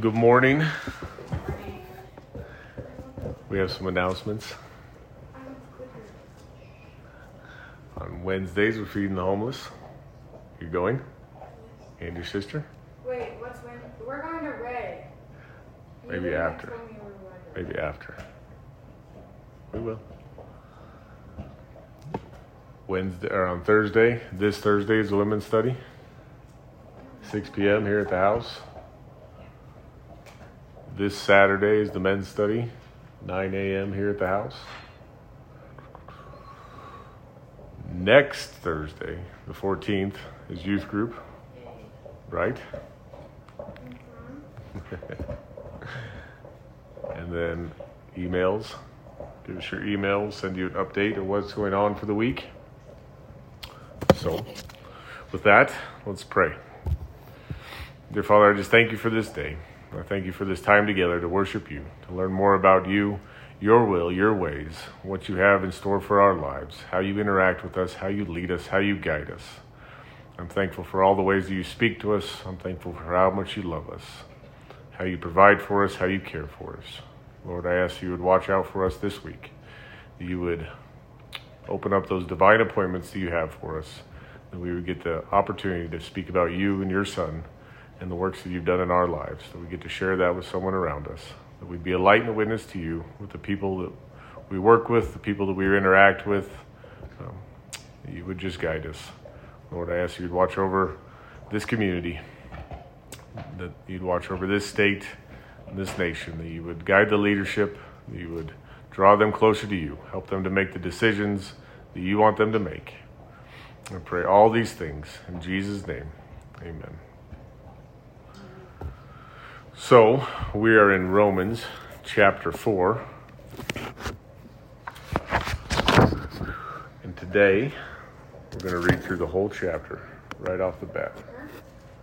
Good morning. We have some announcements. On Wednesdays, we're feeding the homeless. You're going? And your sister? Wait, what's when? We're going to Ray. Maybe after. tell me we were going to Ray. Maybe after. We will. Wednesday or on Thursday. This Thursday is the women's study. 6 p.m. here at the house. This Saturday is the men's study. 9 a.m. here at the house. Next Thursday, the 14th, is youth group. Right? and then emails. Give us your email. We'll send you an update of what's going on for the week. So, with that, let's pray. Dear Father, I just thank you for this day. I thank you for this time together to worship you, to learn more about you, your will, your ways, what you have in store for our lives, how you interact with us, how you lead us, how you guide us. I'm thankful for all the ways that you speak to us. I'm thankful for how much you love us, how you provide for us, how you care for us. Lord, I ask you would watch out for us this week, that you would open up those divine appointments that you have for us, that we would get the opportunity to speak about you and your Son and the works that you've done in our lives, that we get to share that with someone around us, that we'd be a light and a witness to you with the people that we work with, the people that we interact with. Um, you would just guide us. Lord, I ask you to watch over this community, that you'd watch over this state and this nation, that you would guide the leadership, that you would draw them closer to you, help them to make the decisions that you want them to make. I pray all these things in Jesus' name. Amen. So, we are in Romans chapter 4. And today, we're going to read through the whole chapter right off the bat.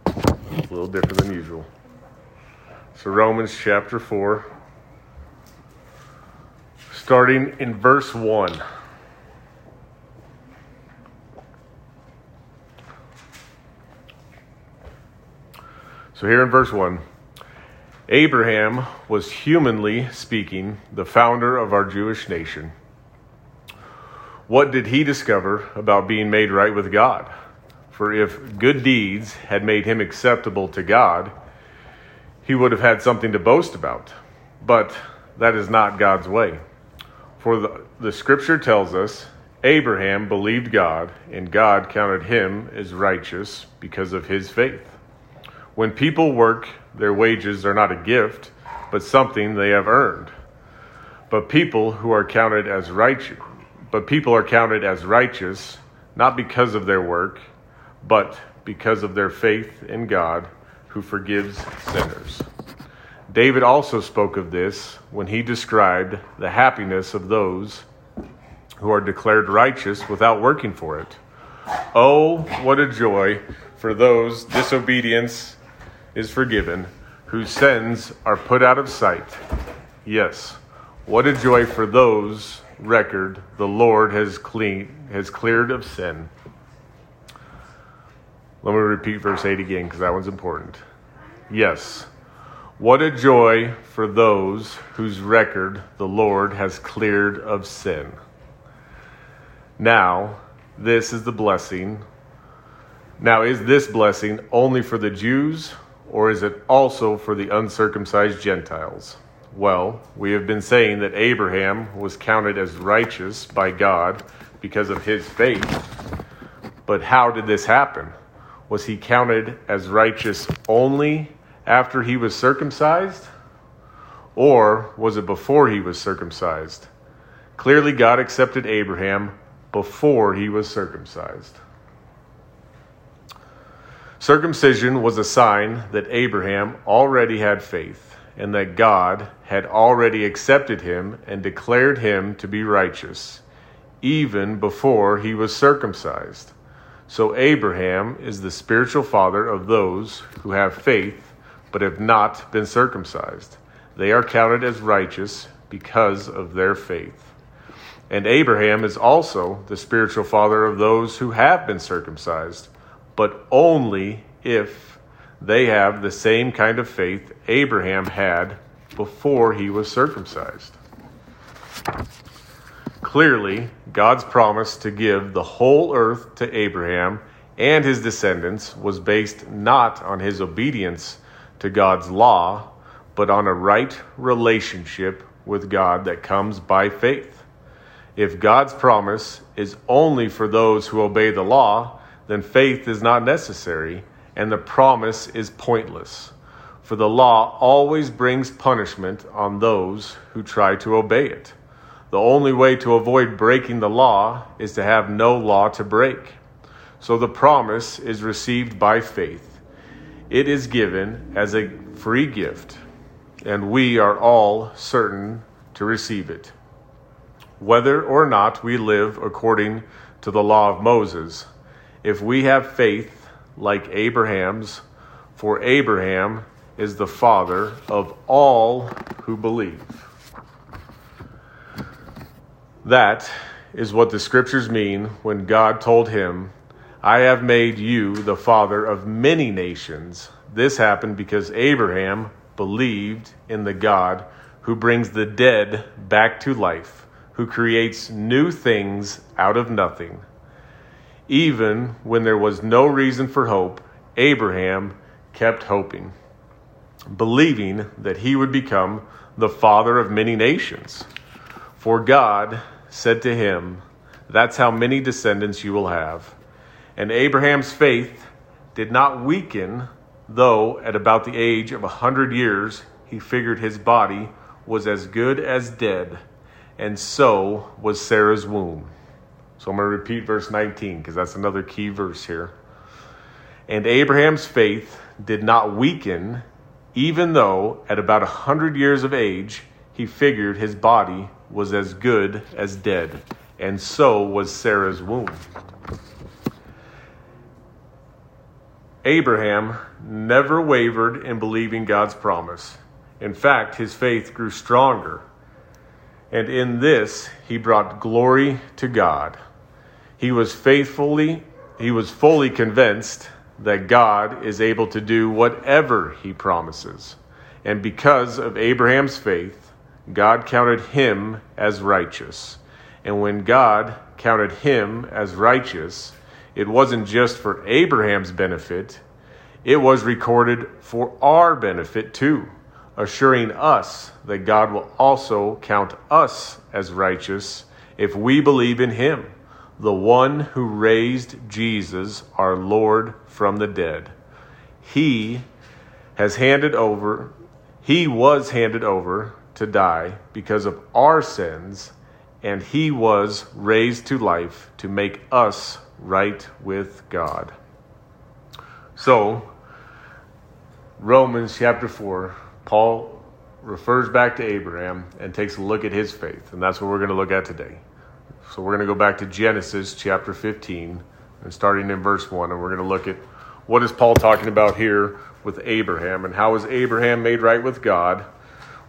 A little different than usual. So, Romans chapter 4, starting in verse 1. So, here in verse 1, Abraham was humanly speaking the founder of our Jewish nation. What did he discover about being made right with God? For if good deeds had made him acceptable to God, he would have had something to boast about. But that is not God's way. For the, the scripture tells us Abraham believed God, and God counted him as righteous because of his faith. When people work, their wages are not a gift, but something they have earned. But people who are counted as righteous, but people are counted as righteous not because of their work, but because of their faith in God who forgives sinners. David also spoke of this when he described the happiness of those who are declared righteous without working for it. Oh, what a joy for those disobedience is forgiven, whose sins are put out of sight. Yes, what a joy for those record the Lord has clean has cleared of sin. Let me repeat verse 8 again because that one's important. Yes, what a joy for those whose record the Lord has cleared of sin. Now, this is the blessing. Now, is this blessing only for the Jews, or is it also for the uncircumcised Gentiles? Well, we have been saying that Abraham was counted as righteous by God because of his faith. But how did this happen? Was he counted as righteous only after he was circumcised? Or was it before he was circumcised? Clearly, God accepted Abraham before he was circumcised. Circumcision was a sign that Abraham already had faith and that God had already accepted him and declared him to be righteous, even before he was circumcised. So, Abraham is the spiritual father of those who have faith but have not been circumcised. They are counted as righteous because of their faith. And Abraham is also the spiritual father of those who have been circumcised, but only if they have the same kind of faith Abraham had before he was circumcised. Clearly, God's promise to give the whole earth to Abraham and his descendants was based not on his obedience to God's law, but on a right relationship with God that comes by faith. If God's promise is only for those who obey the law, then faith is not necessary and the promise is pointless. For the law always brings punishment on those who try to obey it. The only way to avoid breaking the law is to have no law to break. So the promise is received by faith. It is given as a free gift, and we are all certain to receive it. Whether or not we live according to the law of Moses, if we have faith like Abraham's, for Abraham is the father of all who believe. That is what the scriptures mean when God told him, I have made you the father of many nations. This happened because Abraham believed in the God who brings the dead back to life, who creates new things out of nothing. Even when there was no reason for hope, Abraham kept hoping, believing that he would become the father of many nations. For God said to him, That's how many descendants you will have. And Abraham's faith did not weaken, though at about the age of a hundred years he figured his body was as good as dead, and so was Sarah's womb. So I'm going to repeat verse 19 because that's another key verse here. And Abraham's faith did not weaken, even though at about a hundred years of age he figured his body was as good as dead, and so was Sarah's womb. Abraham never wavered in believing God's promise. In fact, his faith grew stronger. And in this, he brought glory to God. He was faithfully, he was fully convinced that God is able to do whatever he promises. And because of Abraham's faith, God counted him as righteous. And when God counted him as righteous, it wasn't just for Abraham's benefit, it was recorded for our benefit too, assuring us that God will also count us as righteous if we believe in him, the one who raised Jesus, our Lord, from the dead. He has handed over, he was handed over to die because of our sins, and he was raised to life to make us right with God. So, Romans chapter 4, Paul refers back to Abraham and takes a look at his faith, and that's what we're going to look at today. So, we're going to go back to Genesis chapter 15 and starting in verse 1, and we're going to look at what is Paul talking about here with Abraham and how was Abraham made right with God?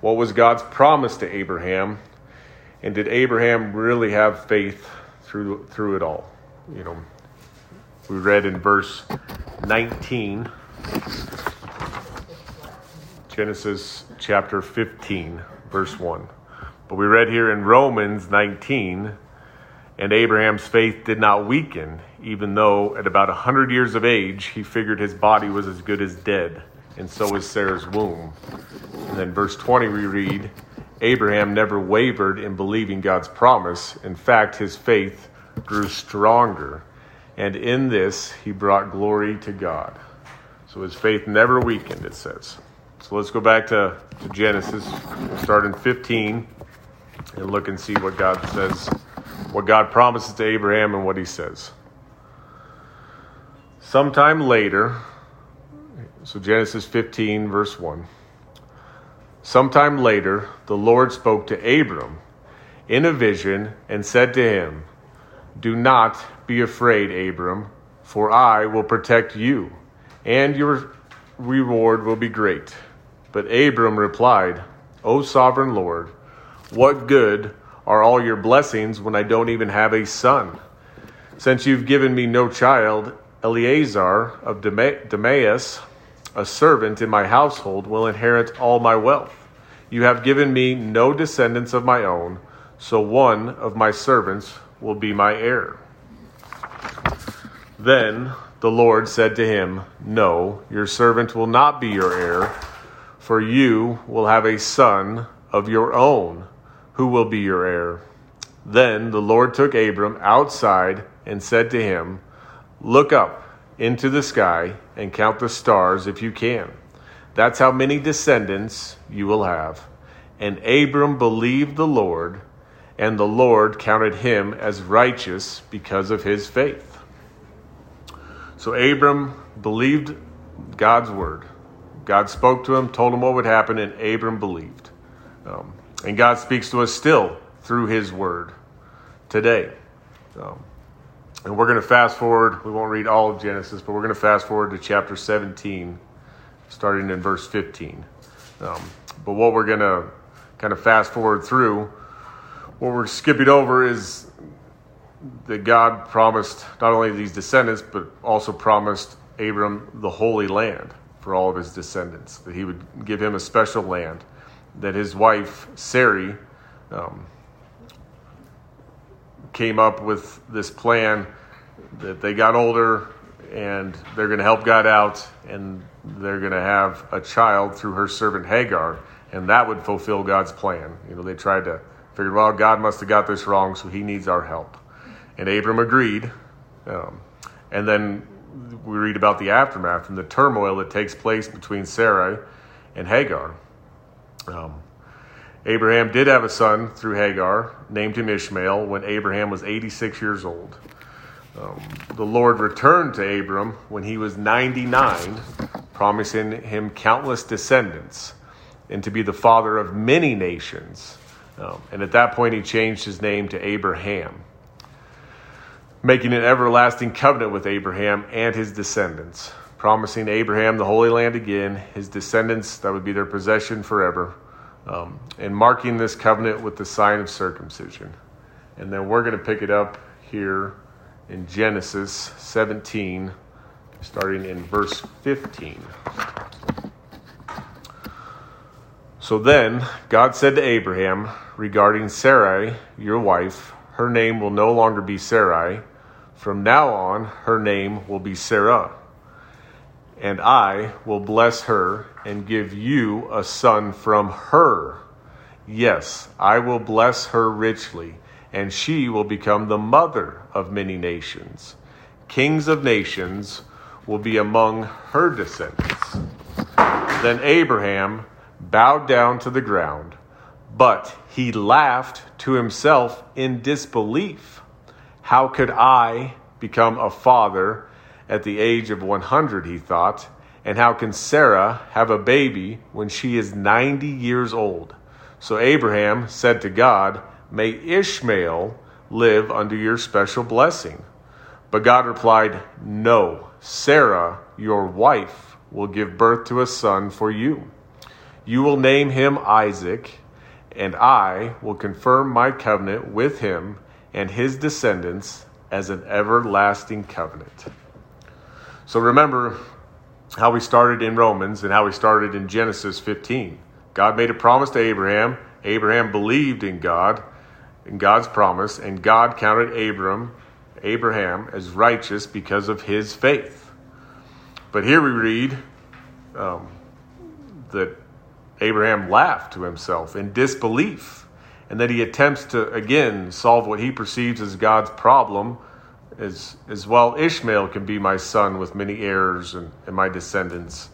What was God's promise to Abraham? And did Abraham really have faith through through it all? You know, we read in verse 19 Genesis chapter 15 verse 1. But we read here in Romans 19 and Abraham's faith did not weaken, even though at about a hundred years of age he figured his body was as good as dead, and so was Sarah's womb. And then verse 20 we read, Abraham never wavered in believing God's promise. In fact, his faith grew stronger, and in this he brought glory to God. So his faith never weakened, it says. So let's go back to, to Genesis. We'll start in 15 and look and see what God says what God promises to Abraham and what he says. Sometime later, so Genesis 15, verse 1. Sometime later, the Lord spoke to Abram in a vision and said to him, Do not be afraid, Abram, for I will protect you, and your reward will be great. But Abram replied, O sovereign Lord, what good are all your blessings when I don't even have a son? Since you've given me no child, Eleazar of Damascus a servant in my household will inherit all my wealth. You have given me no descendants of my own, so one of my servants will be my heir. Then the Lord said to him, No, your servant will not be your heir, for you will have a son of your own who will be your heir. Then the Lord took Abram outside and said to him, Look up into the sky and count the stars if you can. That's how many descendants you will have. And Abram believed the Lord, and the Lord counted him as righteous because of his faith. So Abram believed God's word. God spoke to him, told him what would happen, and Abram believed. Um, and God speaks to us still through his word today. And we're going to fast forward. We won't read all of Genesis, but we're going to fast forward to chapter 17, starting in verse 15. Um, but what we're going to kind of fast forward through, what we're skipping over is that God promised not only these descendants, but also promised Abram the Holy Land for all of his descendants, that he would give him a special land, that his wife, Sarai, um, came up with this plan that they got older and they're going to help God out and they're going to have a child through her servant Hagar, and that would fulfill God's plan. You know, they tried to figure, well, God must have got this wrong, so he needs our help. And Abram agreed. Um, and then we read about the aftermath and the turmoil that takes place between Sarai and Hagar. Um, Abraham did have a son through Hagar, named him Ishmael, when Abraham was 86 years old. Um, the Lord returned to Abram when he was 99, promising him countless descendants and to be the father of many nations. Um, and at that point, he changed his name to Abraham, making an everlasting covenant with Abraham and his descendants, promising Abraham the Holy Land again, his descendants that would be their possession forever um, and marking this covenant with the sign of circumcision. And then we're going to pick it up here in Genesis 17, starting in verse 15. So then God said to Abraham regarding Sarai, your wife, her name will no longer be Sarai. From now on, her name will be Sarah and I will bless her and give you a son from her. Yes, I will bless her richly, and she will become the mother of many nations. Kings of nations will be among her descendants. Then Abraham bowed down to the ground, but he laughed to himself in disbelief. How could I become a father? At the age of 100, he thought. And how can Sarah have a baby when she is 90 years old? So Abraham said to God, May Ishmael live under your special blessing. But God replied, No, Sarah, your wife, will give birth to a son for you. You will name him Isaac, and I will confirm my covenant with him and his descendants as an everlasting covenant. So remember how we started in Romans and how we started in Genesis 15. God made a promise to Abraham. Abraham believed in God, in God's promise, and God counted Abram, Abraham as righteous because of his faith. But here we read um, that Abraham laughed to himself in disbelief, and that he attempts to again solve what he perceives as God's problem as, as well, Ishmael can be my son with many heirs and, and my descendants.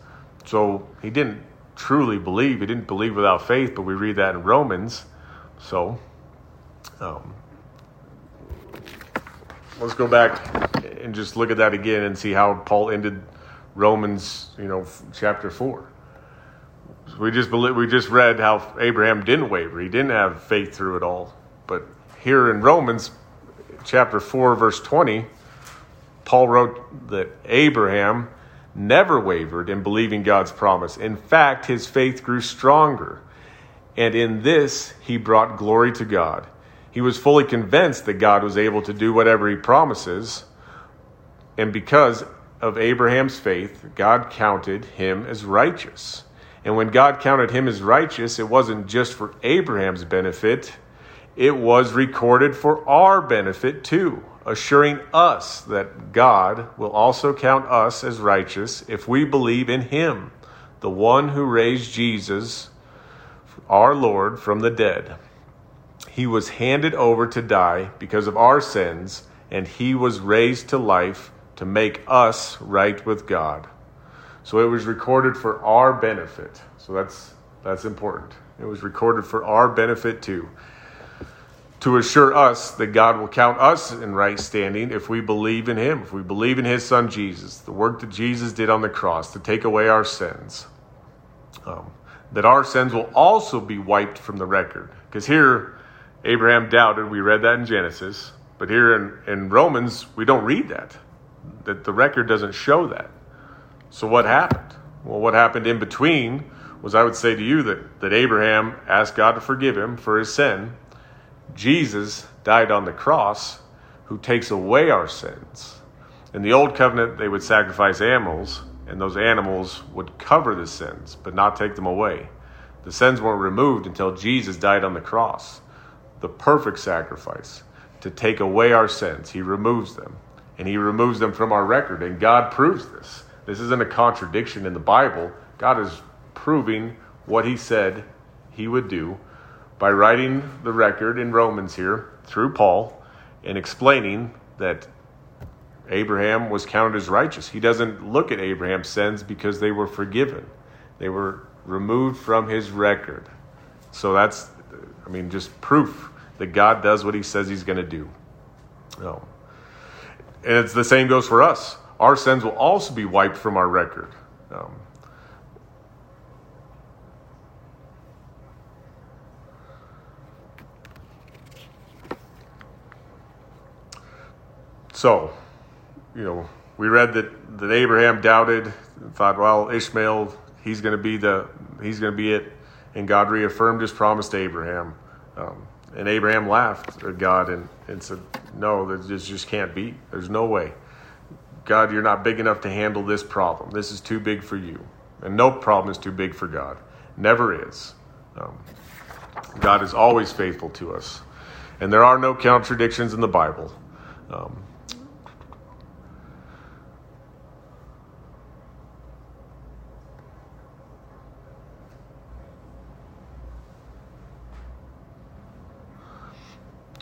So he didn't truly believe. He didn't believe without faith, but we read that in Romans. So um, let's go back and just look at that again and see how Paul ended Romans, you know, chapter four. We just believe, we just read how Abraham didn't waver. He didn't have faith through it all. But here in Romans, chapter 4, verse 20, Paul wrote that Abraham never wavered in believing God's promise. In fact, his faith grew stronger. And in this, he brought glory to God. He was fully convinced that God was able to do whatever he promises. And because of Abraham's faith, God counted him as righteous. And when God counted him as righteous, it wasn't just for Abraham's benefit, it was recorded for our benefit too, assuring us that God will also count us as righteous if we believe in him, the one who raised Jesus, our Lord, from the dead. He was handed over to die because of our sins, and he was raised to life to make us right with God. So it was recorded for our benefit. So that's that's important. It was recorded for our benefit too. To assure us that God will count us in right standing if we believe in him, if we believe in his son Jesus, the work that Jesus did on the cross to take away our sins. Um, that our sins will also be wiped from the record. Because here, Abraham doubted, we read that in Genesis, but here in, in Romans, we don't read that. That the record doesn't show that. So what happened? Well, what happened in between was I would say to you that, that Abraham asked God to forgive him for his sin. Jesus died on the cross, who takes away our sins. In the old covenant, they would sacrifice animals, and those animals would cover the sins, but not take them away. The sins weren't removed until Jesus died on the cross, the perfect sacrifice to take away our sins. He removes them, and He removes them from our record, and God proves this. This isn't a contradiction in the Bible. God is proving what he said he would do by writing the record in Romans here through Paul and explaining that Abraham was counted as righteous. He doesn't look at Abraham's sins because they were forgiven, they were removed from his record. So that's, I mean, just proof that God does what he says he's going to do. Oh. And it's the same goes for us our sins will also be wiped from our record. Um, so, you know, we read that, that Abraham doubted, thought, well, Ishmael, he's going to be the, he's going to be it, and God reaffirmed His promise to Abraham. Um, and Abraham laughed at God and, and said, No, this just can't be. There's no way. God, you're not big enough to handle this problem. This is too big for you. And no problem is too big for God. Never is. Um, God is always faithful to us. And there are no contradictions in the Bible. Um,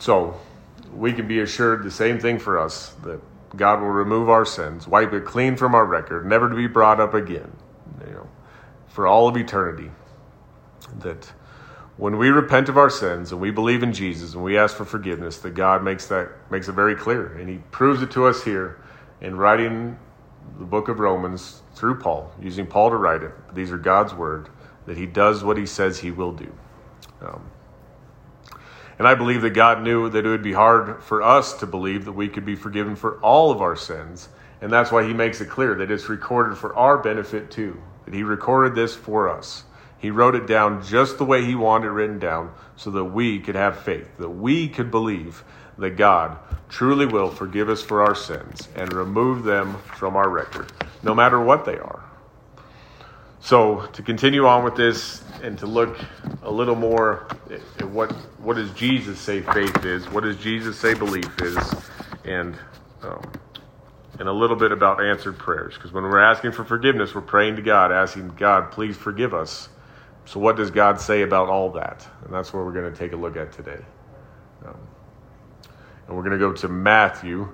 so we can be assured the same thing for us that God will remove our sins, wipe it clean from our record, never to be brought up again, you know, for all of eternity. That when we repent of our sins and we believe in Jesus and we ask for forgiveness, that God makes that makes it very clear, and He proves it to us here in writing the book of Romans through Paul, using Paul to write it. These are God's word that He does what He says He will do. Um, and I believe that God knew that it would be hard for us to believe that we could be forgiven for all of our sins. And that's why he makes it clear that it's recorded for our benefit too. That he recorded this for us. He wrote it down just the way he wanted it written down so that we could have faith, that we could believe that God truly will forgive us for our sins and remove them from our record, no matter what they are. So, to continue on with this and to look a little more at what, what does Jesus say faith is, what does Jesus say belief is, and, um, and a little bit about answered prayers. Because when we're asking for forgiveness, we're praying to God, asking God, please forgive us. So, what does God say about all that? And that's what we're going to take a look at today. Um, and we're going to go to Matthew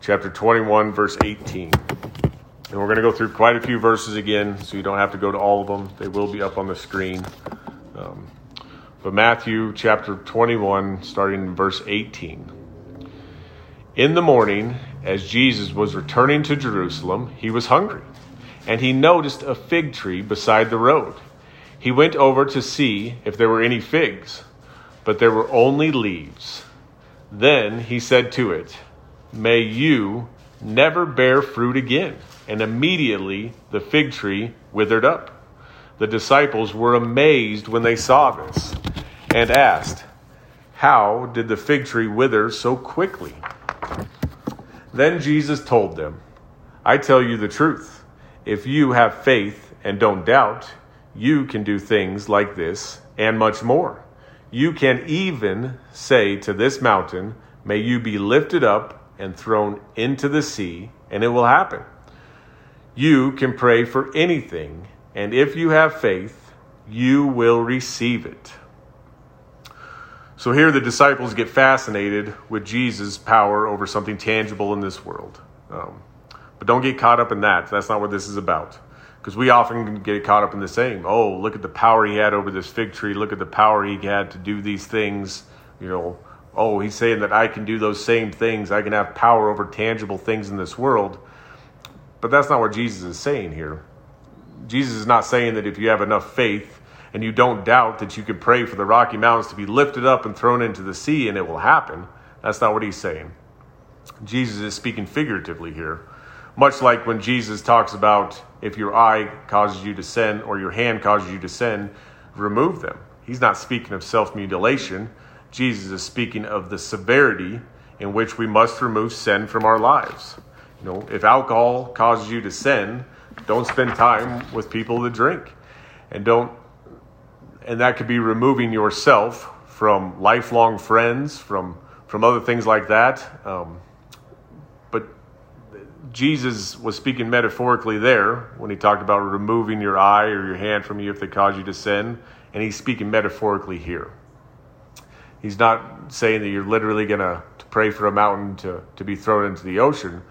chapter 21, verse 18. And we're going to go through quite a few verses again, so you don't have to go to all of them. They will be up on the screen. Um, but Matthew chapter 21, starting in verse 18. In the morning, as Jesus was returning to Jerusalem, he was hungry, and he noticed a fig tree beside the road. He went over to see if there were any figs, but there were only leaves. Then he said to it, May you never bear fruit again and immediately the fig tree withered up. The disciples were amazed when they saw this and asked, How did the fig tree wither so quickly? Then Jesus told them, I tell you the truth. If you have faith and don't doubt, you can do things like this and much more. You can even say to this mountain, May you be lifted up and thrown into the sea, and it will happen. You can pray for anything, and if you have faith, you will receive it. So here the disciples get fascinated with Jesus' power over something tangible in this world. Um, but don't get caught up in that. That's not what this is about. Because we often get caught up in the same. Oh, look at the power he had over this fig tree. Look at the power he had to do these things. You know, oh, he's saying that I can do those same things. I can have power over tangible things in this world. But that's not what Jesus is saying here. Jesus is not saying that if you have enough faith and you don't doubt that you can pray for the Rocky Mountains to be lifted up and thrown into the sea and it will happen. That's not what he's saying. Jesus is speaking figuratively here. Much like when Jesus talks about if your eye causes you to sin or your hand causes you to sin, remove them. He's not speaking of self mutilation. Jesus is speaking of the severity in which we must remove sin from our lives. You know, if alcohol causes you to sin, don't spend time with people that drink. And don't and that could be removing yourself from lifelong friends, from from other things like that. Um, but Jesus was speaking metaphorically there when he talked about removing your eye or your hand from you if they cause you to sin, and he's speaking metaphorically here. He's not saying that you're literally going to pray for a mountain to, to be thrown into the ocean,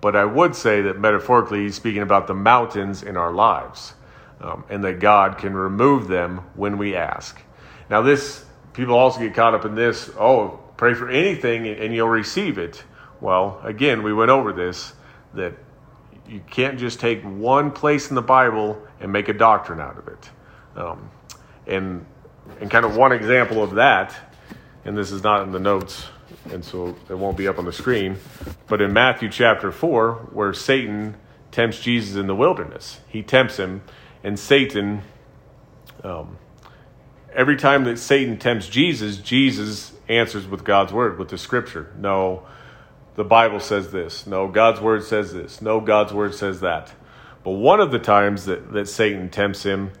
but I would say that metaphorically he's speaking about the mountains in our lives um, and that God can remove them when we ask. Now, this people also get caught up in this. Oh, pray for anything and you'll receive it. Well, again, we went over this that you can't just take one place in the Bible and make a doctrine out of it. Um, and and kind of one example of that, and this is not in the notes, and so it won't be up on the screen, but in Matthew chapter four, where Satan tempts Jesus in the wilderness, he tempts him and Satan, um, every time that Satan tempts Jesus, Jesus answers with God's word, with the scripture. No, the Bible says this. No, God's word says this. No, God's word says that. But one of the times that, that Satan tempts him,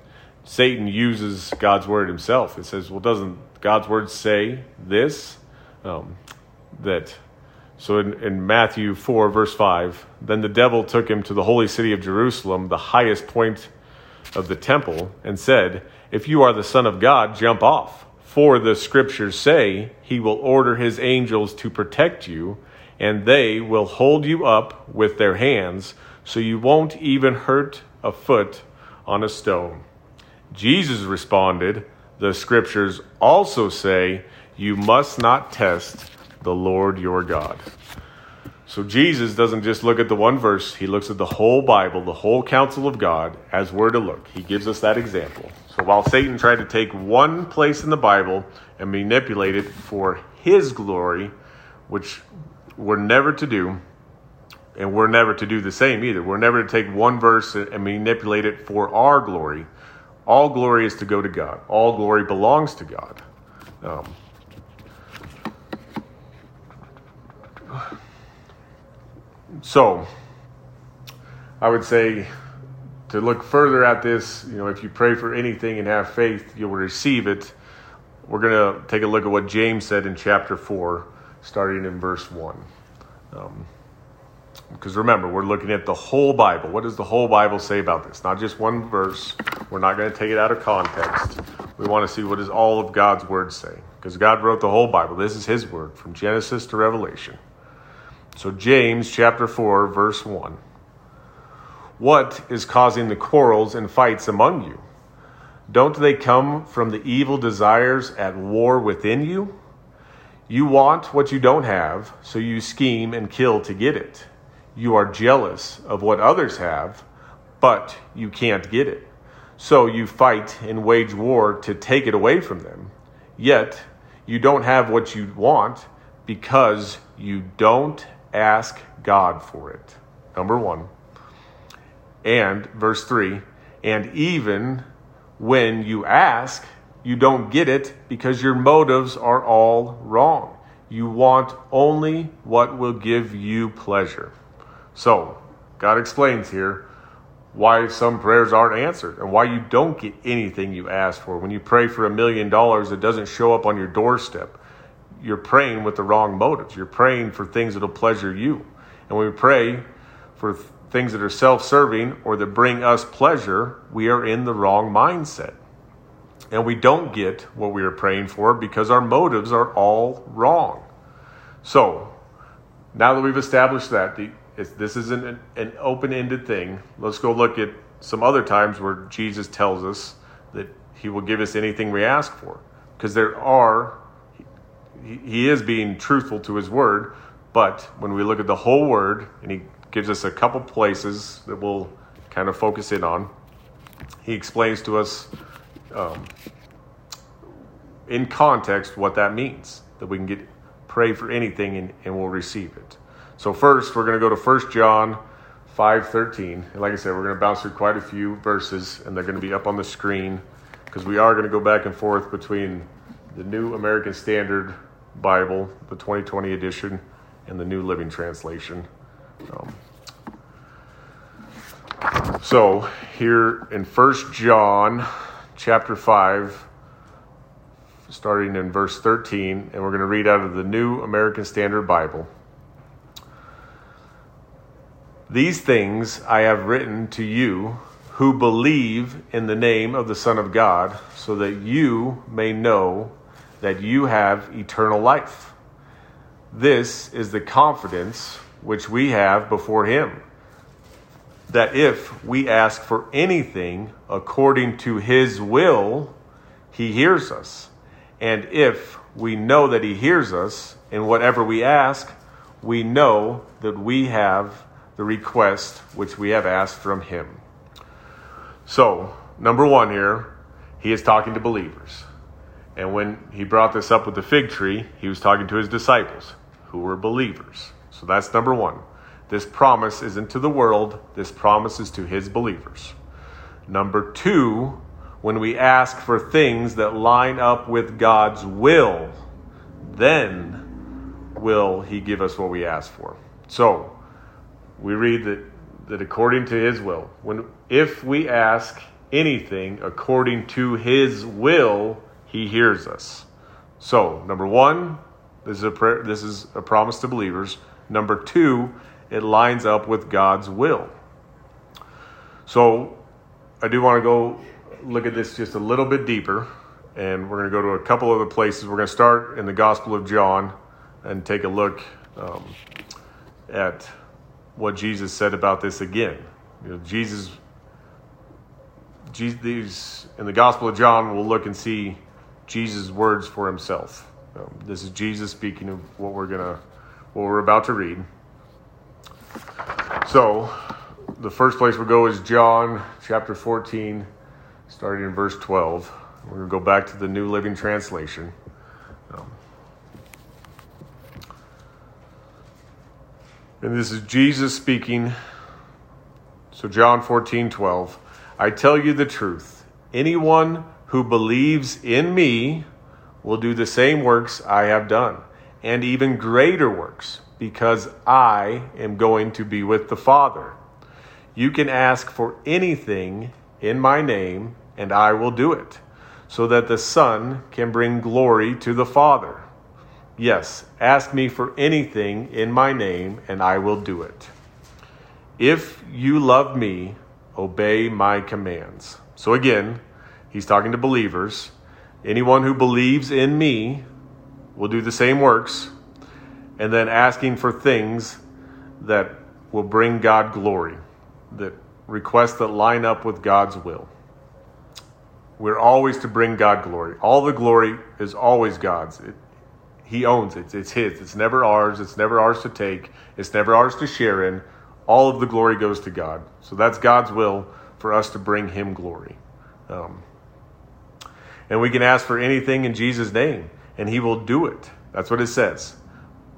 Satan uses God's word himself. It says, well, doesn't God's word say this? Um, that so in, in, Matthew 4, verse 5, then the devil took him to the holy city of Jerusalem, the highest point of the temple and said, If you are the Son of God, jump off. For the scriptures say, He will order His angels to protect you, and they will hold you up with their hands, so you won't even hurt a foot on a stone. Jesus responded, The scriptures also say, You must not test the Lord your God. So Jesus doesn't just look at the one verse, he looks at the whole Bible, the whole counsel of God as we're to look. He gives us that example. So while Satan tried to take one place in the Bible and manipulate it for his glory, which we're never to do, and we're never to do the same either. We're never to take one verse and manipulate it for our glory. All glory is to go to God. All glory belongs to God. Um, So, I would say to look further at this, you know, if you pray for anything and have faith, you'll receive it. We're going to take a look at what James said in chapter 4, starting in verse 1. Um, because remember, we're looking at the whole Bible. What does the whole Bible say about this? Not just one verse. We're not going to take it out of context. We want to see what does all of God's word say. Because God wrote the whole Bible. This is his word from Genesis to Revelation. So, James chapter 4, verse 1. What is causing the quarrels and fights among you? Don't they come from the evil desires at war within you? You want what you don't have, so you scheme and kill to get it. You are jealous of what others have, but you can't get it. So you fight and wage war to take it away from them. Yet you don't have what you want because you don't ask God for it. Number one. And verse three, and even when you ask, you don't get it because your motives are all wrong. You want only what will give you pleasure. So, God explains here why some prayers aren't answered and why you don't get anything you ask for. When you pray for a million dollars, it doesn't show up on your doorstep. You're praying with the wrong motives. You're praying for things that'll pleasure you. And when we pray for things that are self serving or that bring us pleasure, we are in the wrong mindset. And we don't get what we are praying for because our motives are all wrong. So, now that we've established that, the, this isn't an, an open ended thing, let's go look at some other times where Jesus tells us that he will give us anything we ask for. Because there are, he, is being truthful to his word, but when we look at the whole word, and he gives us a couple places that we'll kind of focus in on. He explains to us um, in context what that means that we can get pray for anything and, and we'll receive it. So first, we're going to go to 1 John 5:13. And like I said, we're going to bounce through quite a few verses and they're going to be up on the screen because we are going to go back and forth between the New American Standard Bible, the 2020 edition, and the New Living Translation. Um, so here in First John chapter 5, starting in verse 13, and we're going to read out of the New American Standard Bible. These things I have written to you who believe in the name of the Son of God, so that you may know that you have eternal life. This is the confidence which we have before Him. That if we ask for anything according to His will, He hears us. And if we know that He hears us in whatever we ask, we know that we have the request which we have asked from Him. So, number one here, He is talking to believers. And when He brought this up with the fig tree, He was talking to His disciples who were believers. So that's number one. This promise isn't to the world, this promise is to his believers. Number two, when we ask for things that line up with God's will, then will he give us what we ask for. So we read that, that according to his will, when if we ask anything according to his will, he hears us. So, number one, this is a prayer, this is a promise to believers. Number two, it lines up with God's will. So I do want to go look at this just a little bit deeper, and we're going to go to a couple of other places. We're going to start in the Gospel of John and take a look um, at what Jesus said about this again. You know, Jesus, Jesus, in the Gospel of John, we'll look and see Jesus' words for himself. Um, this is Jesus speaking of what we're gonna what we're about to read. So, the first place we go is John chapter 14, starting in verse 12. We're to go back to the New Living Translation. Um, and this is Jesus speaking. So, John 14, 12. I tell you the truth. Anyone who believes in me will do the same works I have done, and even greater works because I am going to be with the Father. You can ask for anything in my name, and I will do it, so that the Son can bring glory to the Father. Yes, ask me for anything in my name, and I will do it. If you love me, obey my commands. So again, he's talking to believers. Anyone who believes in me will do the same works and then asking for things that will bring God glory, that requests that line up with God's will. We're always to bring God glory. All the glory is always God's. It, he owns it. It's His. It's never ours. It's never ours to take. It's never ours to share in. All of the glory goes to God. So that's God's will for us to bring Him glory. Um, and we can ask for anything in Jesus' name, and He will do it. That's what it says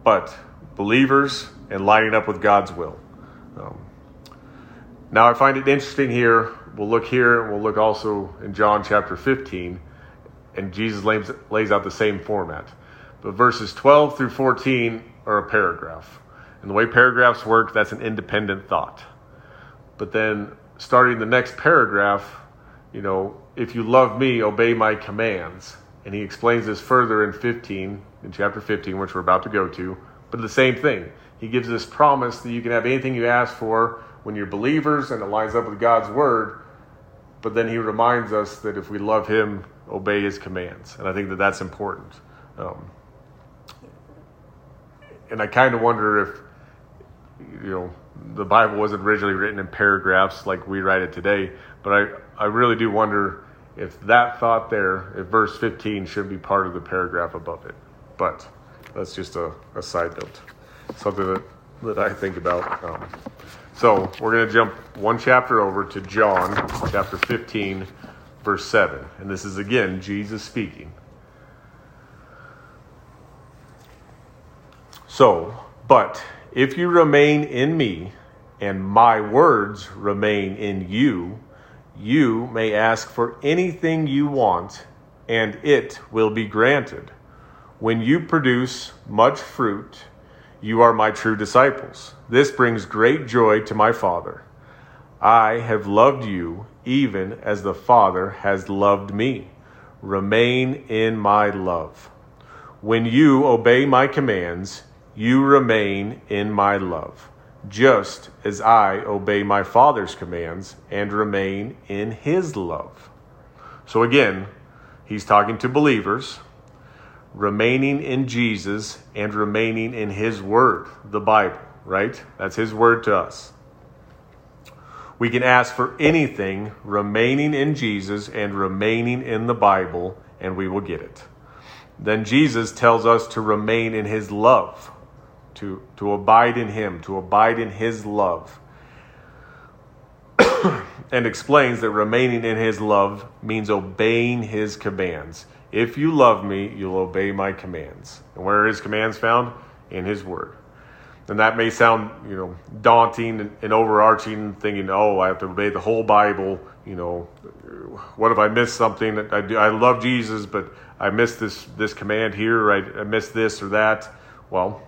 but believers and lining up with God's will. Um, now, I find it interesting here. We'll look here, and we'll look also in John chapter 15, and Jesus lays, lays out the same format. But verses 12 through 14 are a paragraph. And the way paragraphs work, that's an independent thought. But then starting the next paragraph, you know, if you love me, obey my commands. And he explains this further in 15, in chapter 15, which we're about to go to. But the same thing. He gives this promise that you can have anything you ask for when you're believers and it lines up with God's word. But then he reminds us that if we love him, obey his commands. And I think that that's important. Um, and I kind of wonder if, you know, the Bible wasn't originally written in paragraphs like we write it today, but I, I really do wonder if that thought there, if verse 15 should be part of the paragraph above it. But that's just a, a side note, something that, that I think about. Um, so we're going to jump one chapter over to John chapter 15, verse 7. And this is again Jesus speaking. So, but if you remain in me and my words remain in you, you may ask for anything you want and it will be granted. When you produce much fruit, you are my true disciples. This brings great joy to my Father. I have loved you even as the Father has loved me. Remain in my love. When you obey my commands, you remain in my love, just as I obey my Father's commands and remain in his love. So again, he's talking to believers, remaining in Jesus and remaining in his word, the Bible, right? That's his word to us. We can ask for anything remaining in Jesus and remaining in the Bible, and we will get it. Then Jesus tells us to remain in his love to, to abide in Him, to abide in His love. and explains that remaining in His love means obeying His commands. If you love me, you'll obey my commands. And where are His commands found? In His Word. And that may sound, you know, daunting and, and overarching, thinking, oh, I have to obey the whole Bible. You know, what if I miss something? I, do, I love Jesus, but I missed this, this command here, I, I missed this or that. Well,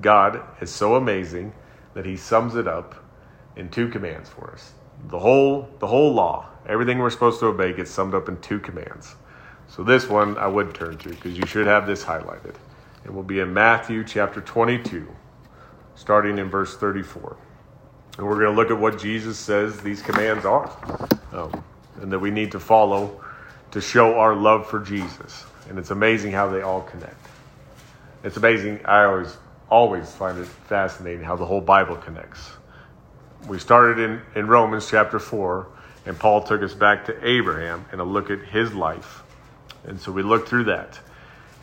God is so amazing that he sums it up in two commands for us. The whole the whole law, everything we're supposed to obey gets summed up in two commands. So this one I would turn to because you should have this highlighted. It will be in Matthew chapter 22, starting in verse 34. And we're going to look at what Jesus says these commands are um, and that we need to follow to show our love for Jesus. And it's amazing how they all connect. It's amazing. I always always find it fascinating how the whole Bible connects. We started in, in Romans chapter 4, and Paul took us back to Abraham and a look at his life. And so we looked through that.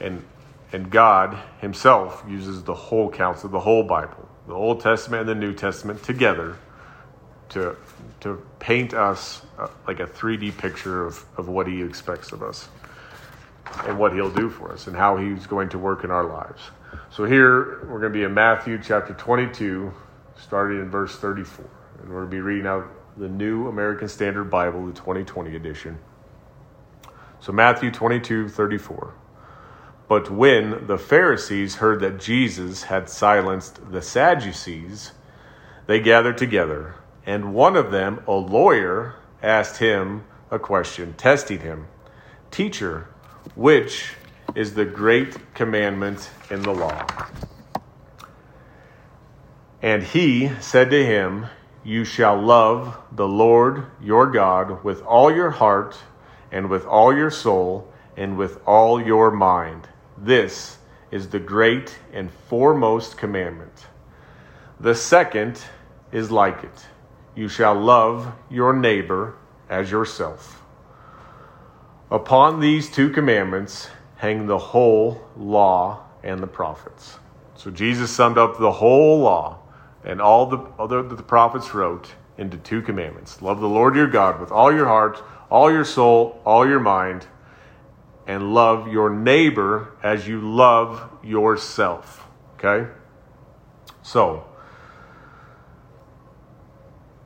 And, and God himself uses the whole counsel, the whole Bible, the Old Testament and the New Testament together to, to paint us uh, like a 3D picture of, of what he expects of us and what he'll do for us and how he's going to work in our lives. So here we're going to be in Matthew chapter 22, starting in verse 34. And we're going to be reading out the New American Standard Bible, the 2020 edition. So Matthew 22, 34. But when the Pharisees heard that Jesus had silenced the Sadducees, they gathered together, and one of them, a lawyer, asked him a question, testing him Teacher, which is the great commandment in the law. And he said to him, You shall love the Lord your God with all your heart, and with all your soul, and with all your mind. This is the great and foremost commandment. The second is like it you shall love your neighbor as yourself. Upon these two commandments, hang the whole law and the prophets. So Jesus summed up the whole law and all the other that the prophets wrote into two commandments. Love the Lord your God with all your heart, all your soul, all your mind, and love your neighbor as you love yourself. Okay? So,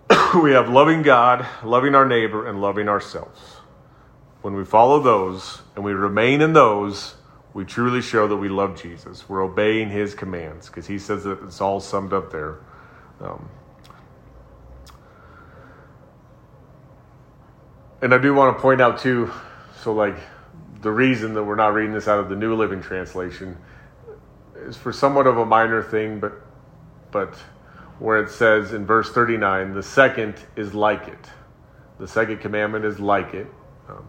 we have loving God, loving our neighbor, and loving ourselves when we follow those and we remain in those, we truly show that we love Jesus. We're obeying his commands because he says that it's all summed up there. Um, and I do want to point out too, so like the reason that we're not reading this out of the New Living Translation is for somewhat of a minor thing, but but where it says in verse 39, the second is like it. The second commandment is like it. Um,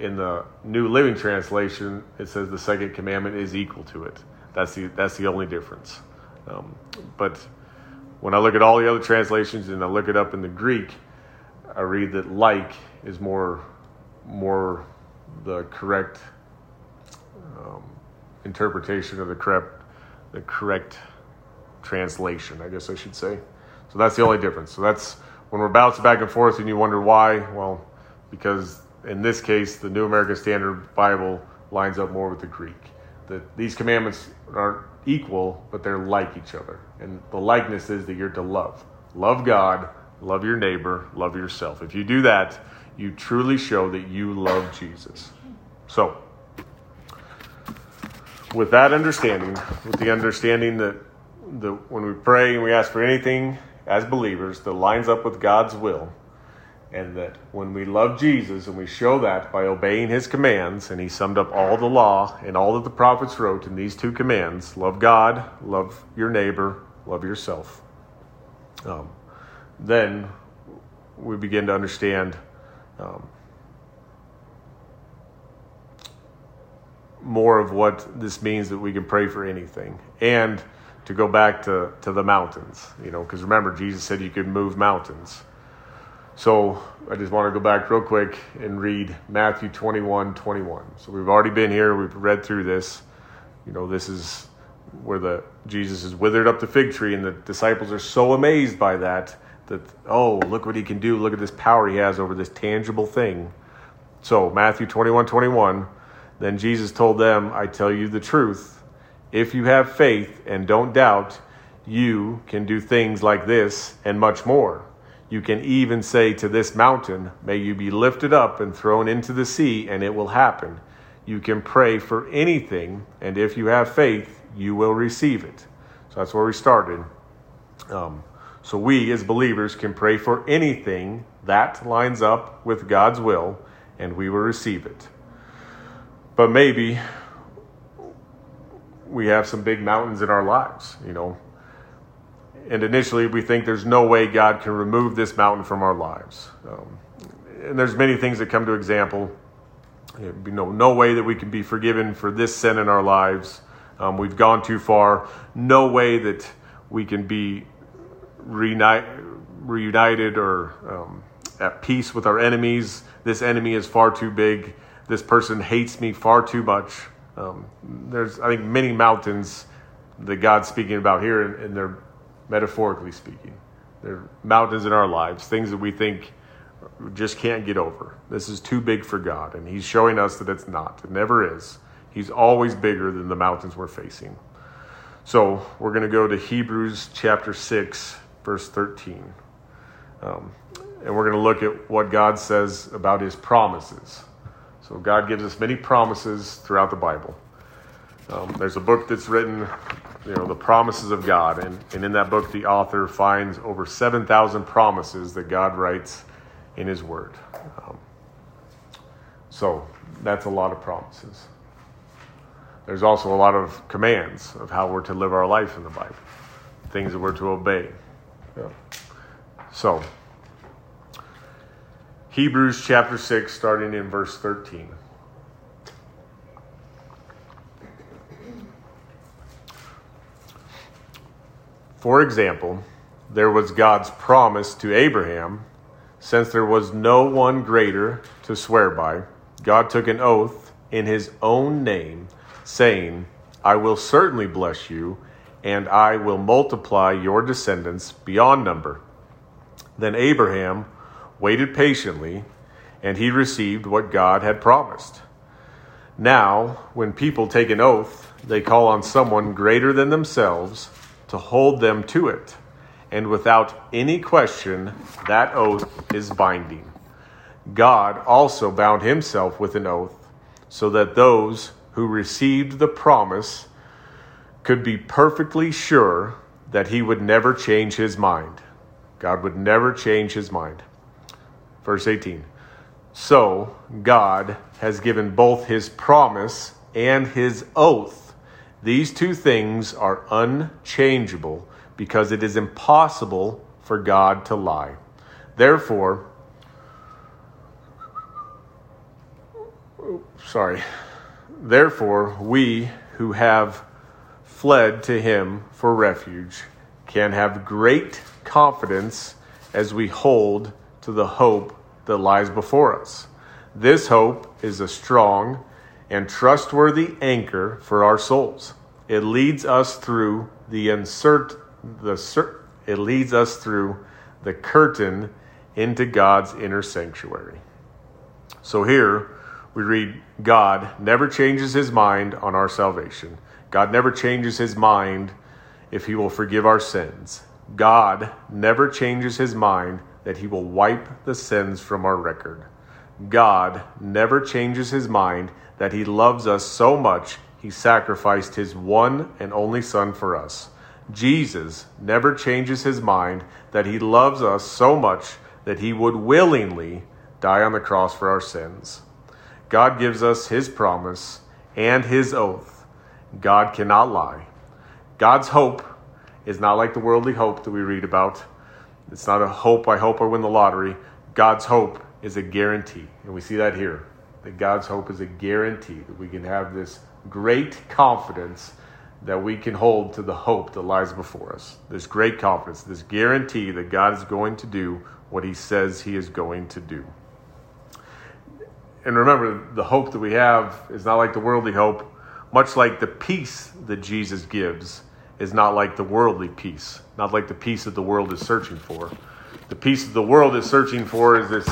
in the New Living Translation, it says the second commandment is equal to it. That's the that's the only difference. Um, but when I look at all the other translations and I look it up in the Greek, I read that like is more more the correct um, interpretation of the correct the correct translation, I guess I should say. So that's the only difference. So that's when we're bouncing back and forth and you wonder why. Well, because in this case, the New American Standard Bible lines up more with the Greek. That these commandments aren't equal, but they're like each other. And the likeness is that you're to love. Love God, love your neighbor, love yourself. If you do that, you truly show that you love Jesus. So, with that understanding, with the understanding that when we pray and we ask for anything as believers that lines up with God's will, and that when we love Jesus and we show that by obeying his commands, and he summed up all the law and all that the prophets wrote in these two commands love God, love your neighbor, love yourself. Um, then we begin to understand um, more of what this means that we can pray for anything. And to go back to, to the mountains, you know, because remember, Jesus said you could move mountains. So I just want to go back real quick and read Matthew 21 21. So we've already been here, we've read through this. You know, this is where the Jesus has withered up the fig tree, and the disciples are so amazed by that that, oh, look what he can do, look at this power he has over this tangible thing. So Matthew 21 21. Then Jesus told them, I tell you the truth. If you have faith and don't doubt, you can do things like this and much more. You can even say to this mountain, May you be lifted up and thrown into the sea, and it will happen. You can pray for anything, and if you have faith, you will receive it. So that's where we started. Um, so we, as believers, can pray for anything that lines up with God's will, and we will receive it. But maybe we have some big mountains in our lives, you know, and initially we think there's no way God can remove this mountain from our lives. Um, and there's many things that come to example. You know, no way that we can be forgiven for this sin in our lives. Um, we've gone too far. No way that we can be reunite, reunited or um, at peace with our enemies. This enemy is far too big. This person hates me far too much. Um, there's, I think, many mountains that God's speaking about here, and, and they're metaphorically speaking. They're mountains in our lives, things that we think just can't get over. This is too big for God, and He's showing us that it's not. It never is. He's always bigger than the mountains we're facing. So we're going to go to Hebrews chapter 6, verse 13. Um, and we're going to look at what God says about His promises. So God gives us many promises throughout the Bible. Um, there's a book that's written, you know, the promises of God, and, and in that book, the author finds over 7,000 promises that God writes in His Word. Um, so that's a lot of promises. There's also a lot of commands of how we're to live our life in the Bible, things that we're to obey. Yeah. So, Hebrews chapter 6, starting in verse 13. For example, there was God's promise to Abraham, since there was no one greater to swear by. God took an oath in his own name, saying, I will certainly bless you, and I will multiply your descendants beyond number. Then Abraham waited patiently, and he received what God had promised. Now, when people take an oath, they call on someone greater than themselves to hold them to it. And without any question, that oath is binding. God also bound himself with an oath so that those who received the promise could be perfectly sure that he would never change his mind. God would never change his mind. Verse 18. So God has given both his promise and his oath. These two things are unchangeable because it is impossible for God to lie. Therefore, sorry. Therefore, we who have fled to him for refuge can have great confidence as we hold to the hope that lies before us. This hope is a strong and trustworthy anchor for our souls. It leads us through the insert the it leads us through the curtain into God's inner sanctuary. So here we read God never changes his mind on our salvation. God never changes his mind if he will forgive our sins. God never changes his mind that he will wipe the sins from our record. God never changes his mind that he loves us so much he sacrificed his one and only Son for us. Jesus never changes his mind that he loves us so much that he would willingly die on the cross for our sins. God gives us his promise and his oath. God cannot lie. God's hope is not like the worldly hope that we read about. It's not a hope, I hope I win the lottery. God's hope is a guarantee. And we see that here. That God's hope is a guarantee that we can have this great confidence that we can hold to the hope that lies before us. This great confidence, this guarantee that God is going to do what he says he is going to do. And remember, the hope that we have is not like the worldly hope, much like the peace that Jesus gives is not like the worldly peace, not like the peace that the world is searching for. The peace that the world is searching for is this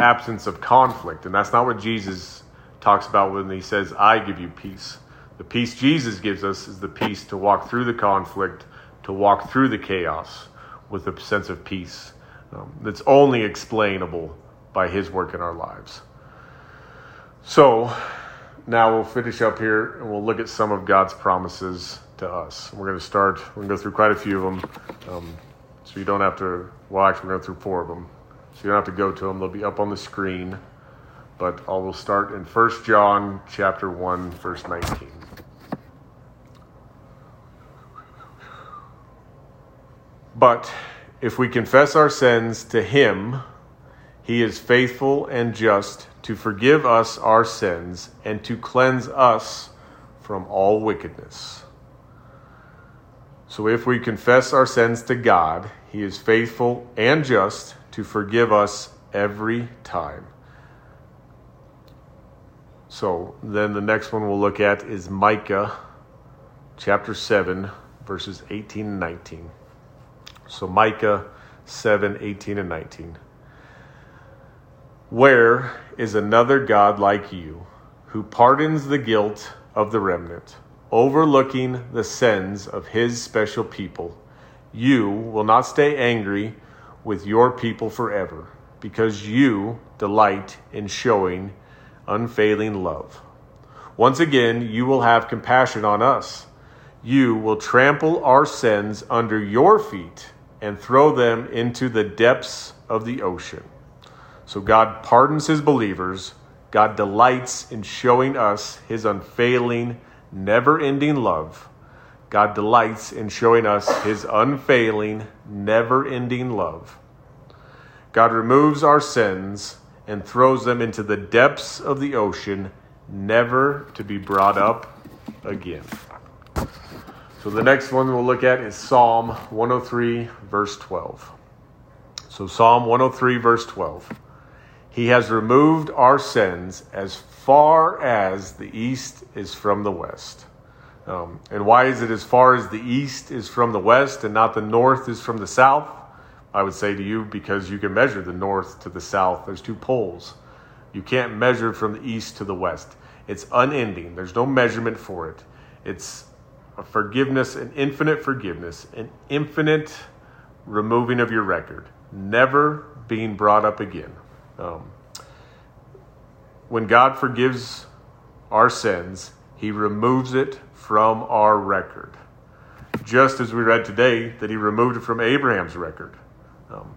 absence of conflict, and that's not what Jesus talks about when he says, I give you peace. The peace Jesus gives us is the peace to walk through the conflict, to walk through the chaos with a sense of peace um, that's only explainable by His work in our lives. So now we'll finish up here and we'll look at some of God's promises to us. We're going to start, we're going to go through quite a few of them. Um, so you don't have to, well, actually, we're going to go through four of them. So you don't have to go to them, they'll be up on the screen. But I will start in 1 John chapter 1, verse 19. But if we confess our sins to him, he is faithful and just to forgive us our sins and to cleanse us from all wickedness. So if we confess our sins to God, he is faithful and just to forgive us every time. So then the next one we'll look at is Micah chapter 7, verses 18 and 19. So Micah 7 18 and 19. Where is another God like you, who pardons the guilt of the remnant, overlooking the sins of his special people? You will not stay angry with your people forever, because you delight in showing unfailing love. Once again, you will have compassion on us. You will trample our sins under your feet and throw them into the depths of the ocean. So God pardons his believers. God delights in showing us his unfailing, never ending love. God delights in showing us his unfailing, never ending love. God removes our sins and throws them into the depths of the ocean, never to be brought up again. So the next one we'll look at is Psalm 103, verse 12. So Psalm 103, verse 12. He has removed our sins as far as the east is from the west. Um, and why is it as far as the east is from the west and not the north is from the south? I would say to you, because you can measure the north to the south. There's two poles. You can't measure from the east to the west. It's unending. There's no measurement for it. It's a forgiveness, an infinite forgiveness, an infinite removing of your record, never being brought up again. Um, when God forgives our sins, He removes it from our record. Just as we read today that he removed it from Abraham's record. Um,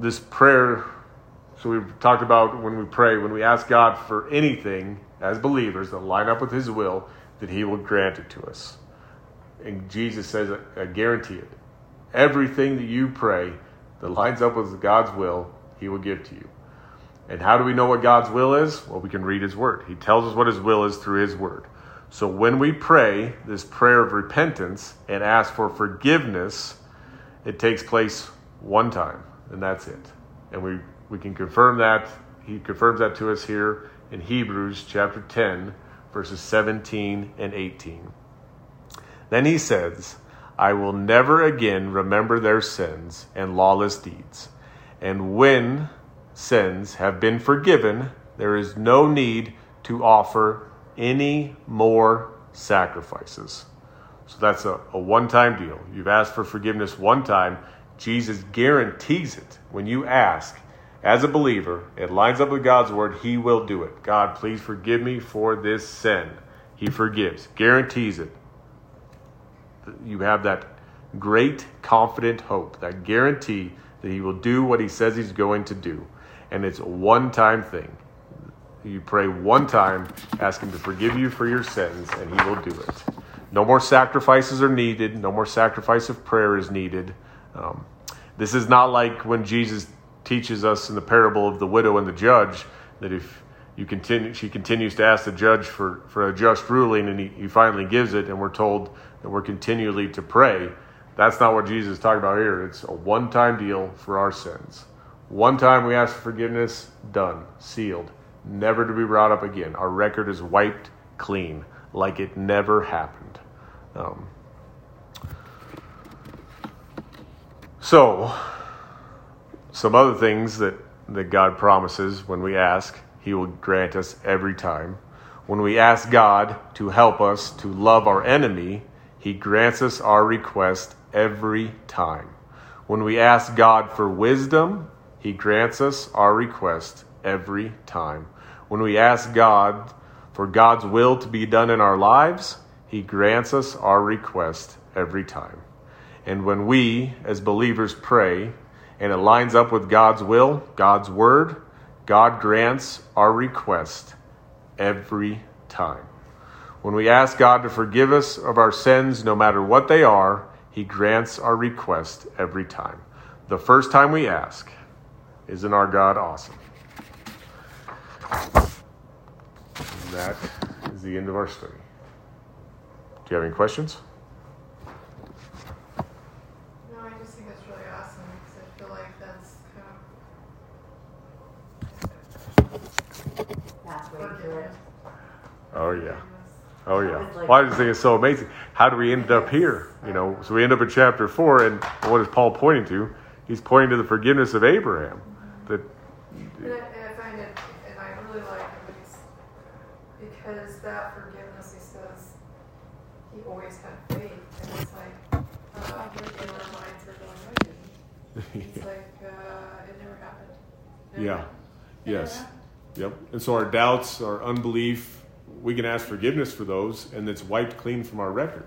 this prayer, so we've talked about when we pray, when we ask God for anything as believers that line up with his will, that he will grant it to us. And Jesus says, I guarantee it. Everything that you pray that lines up with God's will, he will give to you. And how do we know what God's will is? Well, we can read His Word. He tells us what His will is through His Word. So when we pray this prayer of repentance and ask for forgiveness, it takes place one time, and that's it. And we, we can confirm that. He confirms that to us here in Hebrews chapter 10, verses 17 and 18. Then he says, I will never again remember their sins and lawless deeds. And when sins have been forgiven, there is no need to offer any more sacrifices. So that's a, a one time deal. You've asked for forgiveness one time. Jesus guarantees it. When you ask, as a believer, it lines up with God's word, He will do it. God, please forgive me for this sin. He forgives, guarantees it. You have that great, confident hope, that guarantee that He will do what He says He's going to do. And it's one time thing. You pray one time, ask Him to forgive you for your sins, and He will do it. No more sacrifices are needed. No more sacrifice of prayer is needed. Um, this is not like when Jesus teaches us in the parable of the widow and the judge that if you continue, she continues to ask the judge for, for a just ruling, and he, he finally gives it, and we're told that we're continually to pray. That's not what Jesus is talking about here. It's a one time deal for our sins. One time we ask for forgiveness, done, sealed never to be brought up again. Our record is wiped clean, like it never happened. Um, so, some other things that, that God promises when we ask, He will grant us every time. When we ask God to help us to love our enemy, He grants us our request every time. When we ask God for wisdom, He grants us our request every time. When we ask God for God's will to be done in our lives, He grants us our request every time. And when we, as believers, pray and it lines up with God's will, God's word, God grants our request every time. When we ask God to forgive us of our sins, no matter what they are, He grants our request every time. The first time we ask, isn't our God awesome? And that is the end of our study. Do you have any questions? No, I just think it's really awesome because I feel like that's kind That's of way through it. Oh, yeah. Oh, yeah. Well, I just think it's so amazing. How do we end up here? You know, so we end up in chapter 4, and what is Paul pointing to? He's pointing to the forgiveness of Abraham. That, And I, and I find it, and I really like it because that forgiveness, he says, he always had faith. And it's like, uh, in our minds are going, I didn't. It's like, uh, it never happened. Never Yeah. happened. Yes. happened. Yep. And so our doubts, our unbelief, we can ask forgiveness for those, and it's wiped clean from our record.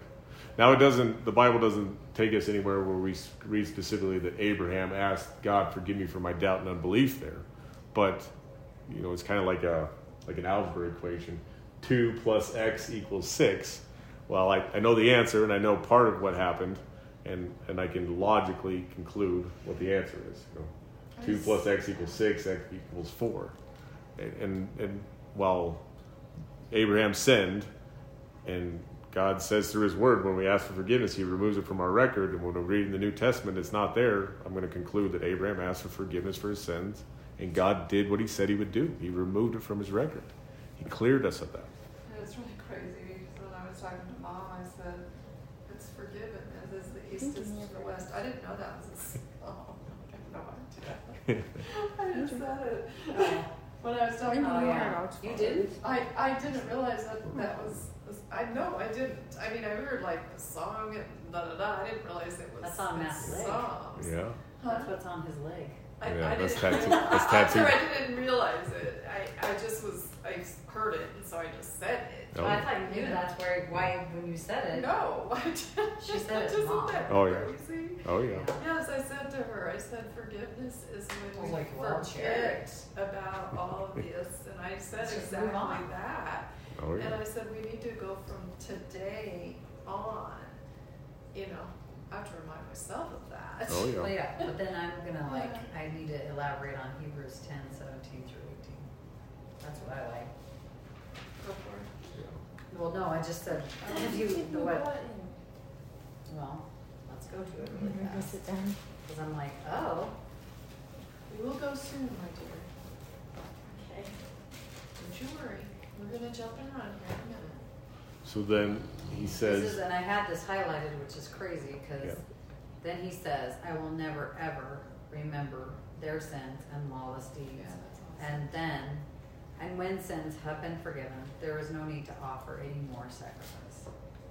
Now, it doesn't. The Bible doesn't take us anywhere where we read specifically that Abraham asked God, "Forgive me for my doubt and unbelief." There, but you know, it's kind of like a like an algebra equation: two plus x equals six. Well, I, I know the answer, and I know part of what happened, and and I can logically conclude what the answer is. You know, two plus x equals six, x equals four, and and, and while Abraham sinned, and God says through His Word, when we ask for forgiveness, He removes it from our record. And when we read in the New Testament, it's not there. I'm going to conclude that Abraham asked for forgiveness for his sins, and God did what He said He would do. He removed it from His record. He cleared us of that. It's really crazy because when I was talking to mom, I said, it's forgiven as is the east is to the west. I didn't know that was a song. Oh, I have no idea. I just said it. When I was talking to Oh, mom, yeah. You didn't? I, I didn't realize that that was, I know, I didn't. I mean, I heard like the song and da da da. I didn't realize it was That's on the Matt's leg. songs. Yeah. Huh? That's what's on his leg. I, Yeah, I that's didn't, tattoo- that's I'm tattoo. I didn't realize it. I, I just was, I heard it, and so I just said it. Oh. Well, I thought you knew that's where why when you said it. No, I didn't. She said it, Isn't Mom. that Oh, yeah. crazy? Oh yeah. Yes, I said to her, I said, forgiveness is I when was we like, well, forget about all of this, and I said Let's just move exactly that. Oh, And. I said, we need to go from today on, you know, I have to remind myself of that. Oh, Well, yeah. yeah, but then I'm gonna like, I need to elaborate on Hebrews ten, seventeen through eighteen. That's what I like. Go for it. Well, no, I just said, oh, if you, the what, well, let's go to it really fast. Sit down. Cause I'm like, oh, We will go soon, my dear. Okay. Don't you worry. We're gonna jump and run here in a minute. So then he this is, says, and I had this highlighted, which is crazy, cause Yeah. then he says, I will never ever remember their sins and lawless deeds. Yeah, awesome. And then, and when sins have been forgiven, there is no need to offer any more sacrifice.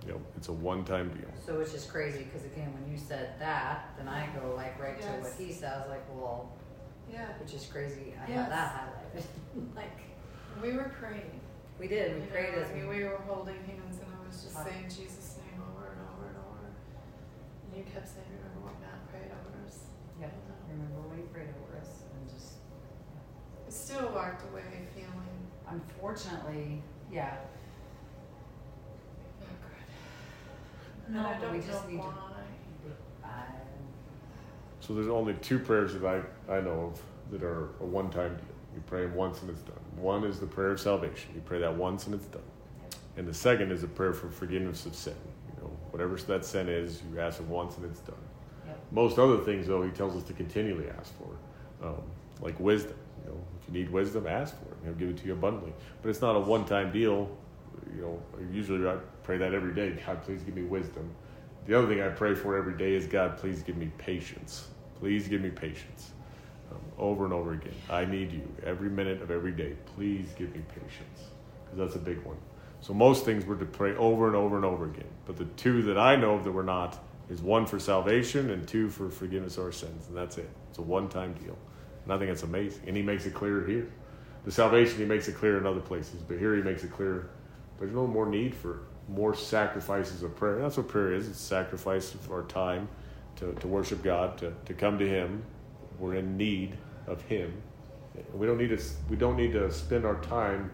you know, it's a one-time deal. So which is crazy, because again, when you said that, then I go like right to what Yes. he says, like, well, Yeah, which is crazy. I Yes. have that highlighted. like we were praying. We did, we You know, prayed as I mean, we were holding hands, and I was just uh-huh. saying Jesus' name over and over and over. And you kept saying, "Remember what Matt prayed over us." Yeah. You know? Remember when he prayed over us and just I still walked away feeling unfortunately, yeah. Oh, not good. No, I but don't we just need to- why. I, So there's only two prayers that I, I know of that are a one-time deal. You pray them once and it's done. One is the prayer of salvation. You pray that once and it's done. And the second is a prayer for forgiveness of sin. You know, whatever that sin is, you ask it once and it's done. Yep. Most other things, though, he tells us to continually ask for, um, like wisdom. You know, if you need wisdom, ask for it. He'll give it to you abundantly. But it's not a one-time deal. You know, usually I pray that every day. God, please give me wisdom. The other thing I pray for every day is God, please give me patience. Please give me patience. Over and over again. I need you every minute of every day. Please give me patience. Because that's a big one. So most things we're to pray over and over and over again. But the two that I know of that we're not is one for salvation and two for forgiveness of our sins. And that's it. It's a one time deal. And I think it's amazing. And he makes it clear here. The salvation, he makes it clear in other places. But here he makes it clear there's no more need for more sacrifices of prayer. That's what prayer is. It's sacrifice of our time to, to worship God, to, to come to him. We're in need of him. We don't need to we don't need to spend our time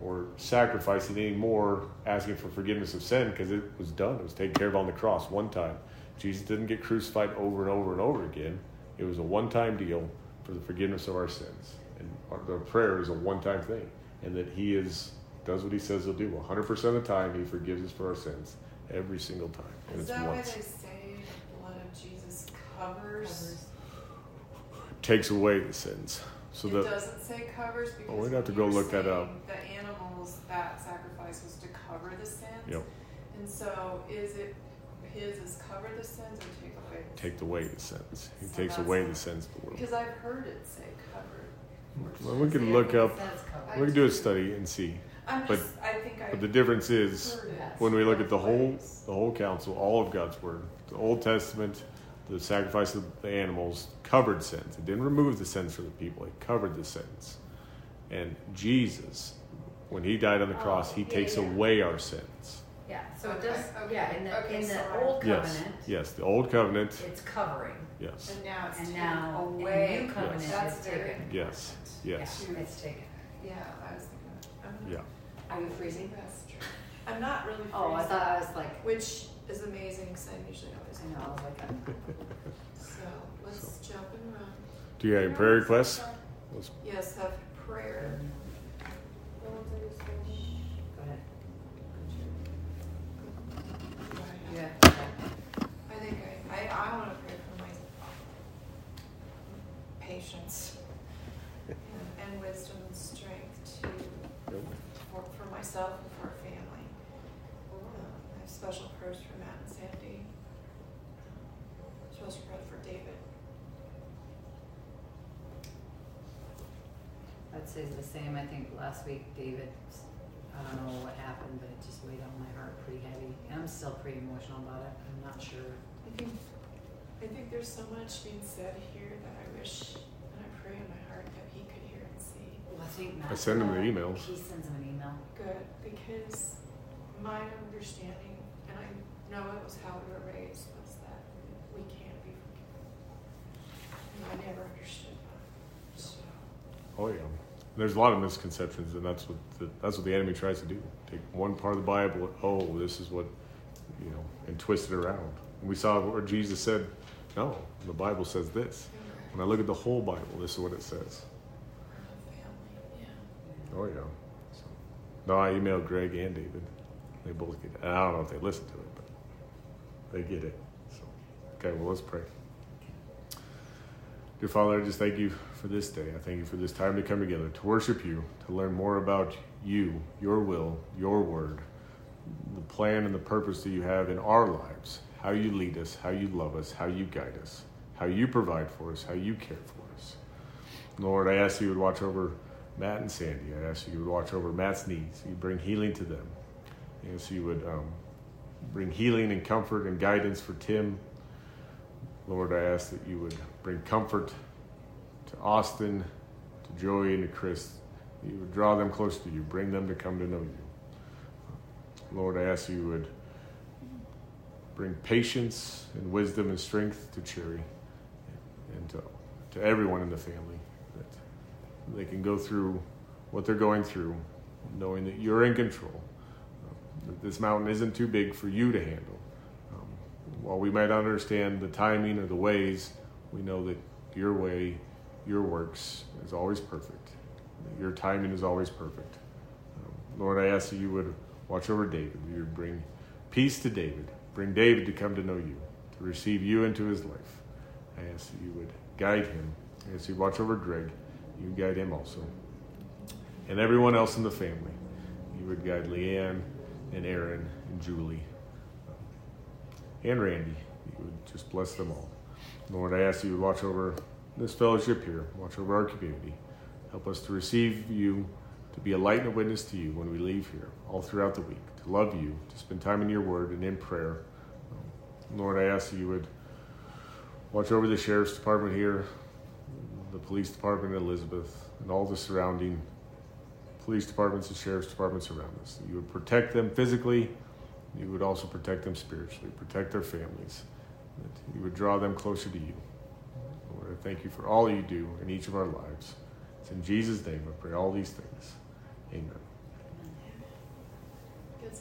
or sacrificing any more asking for forgiveness of sin because it was done. It was taken care of on the cross one time. Jesus didn't get crucified over and over and over again. It was a one time deal for the forgiveness of our sins. And our, the prayer is a one time thing. And that He is does what He says He'll do. 100% of the time, He forgives us for our sins every single time. And Is it's that why they say the blood of Jesus covers? covers. Takes away the sins. So it the, doesn't say covers because Oh, we'd have to go look that up. The animals that sacrifice was to cover the sins. Yep. And so is it his is cover the sins or take away? The take away the sins. He So takes away the sins of the world. Because I've heard it say covered. Well, we can look up. says covered. I We can do a study and see. I'm But- just, I think I But the difference is heard it. Yes. when we look at the whole the whole counsel, all of God's word, the Old Testament, the sacrifice of the animals covered sins. It didn't remove the sins for the people. It covered the sins. And Jesus, when he died on the cross, he Oh, yeah, takes yeah. away our sins. Yeah, so it does, okay, yeah, in the, okay, in the so old covenant, Yes, yes, the old covenant. it's covering. Yes. And now it's And taken now, in the away. new covenant, Yes. That's it's very taken. Yes. Yes. Yeah, it's taken. Yeah, I was thinking. that. I'm Yeah. Are you freezing? That's true. I'm not really freezing. Oh, I thought I was like, Which is amazing because I'm usually I know, I was like, So let's jump and run. Do you have any prayer requests? Let's- Yes, have prayer. go ahead. Yeah. I think I, I, I want to pray for my patience and, and wisdom and strength to for, for myself and for our family. Um, I have special prayers for Matt and Sandy. Special prayer for David. I'd say the same. I think last week, David, I don't know what happened, but it just weighed on my heart pretty heavy. And I'm still pretty emotional about it. I'm not sure. I think, I think there's so much being said here that I wish and I pray in my heart that he could hear and see. Well, I think I Matt. send him an uh, email. He sends him an email. Good, because my understanding, and I know it was how we were raised, was that we can't be forgiven. And I never understood understood that. So, Oh yeah. There's a lot of misconceptions, and that's what the, that's what the enemy tries to do. Take one part of the Bible, oh, this is what, you know, and twist it around. And we saw where Jesus said, no, the Bible says this. When I look at the whole Bible, this is what it says. Oh yeah. So, no, I emailed Greg and David. They both get it. I don't know if they listen to it, but they get it. So, okay, well let's pray. Dear Father, I just thank you for this day. I thank you for this time to come together to worship you, to learn more about you, your will, your word, the plan and the purpose that you have in our lives, how you lead us, how you love us, how you guide us, how you provide for us, how you care for us. Lord, I ask you would watch over Matt and Sandy. I ask you would watch over Matt's needs. You bring healing to them. I ask you would um, bring healing and comfort and guidance for Tim. Lord, I ask that you would bring comfort to Austin, to Joey, and to Chris. You would draw them close to you, bring them to come to know you. Lord, I ask you would bring patience and wisdom and strength to Cherry and to, to everyone in the family that they can go through what they're going through, knowing that you're in control. That this mountain isn't too big for you to handle. Um, while we might not understand the timing or the ways, we know that your way, your works is always perfect. Your timing is always perfect. Um, Lord, I ask that you would watch over David. You would bring peace to David. Bring David to come to know you, to receive you into his life. I ask that you would guide him. I ask you watch over Greg. You guide him also. And everyone else in the family. You would guide Leanne and Aaron and Julie and Randy. You would just bless them all. Lord, I ask you to watch over this fellowship here, watch over our community. Help us to receive you, to be a light and a witness to you when we leave here, all throughout the week, to love you, to spend time in your word and in prayer. Lord, I ask that you would watch over the sheriff's department here, the police department in Elizabeth, and all the surrounding police departments and sheriff's departments around us. You would protect them physically, you would also protect them spiritually, protect their families, that you would draw them closer to you. Thank you for all you do in each of our lives. It's in Jesus' name I pray all these things. Amen. Get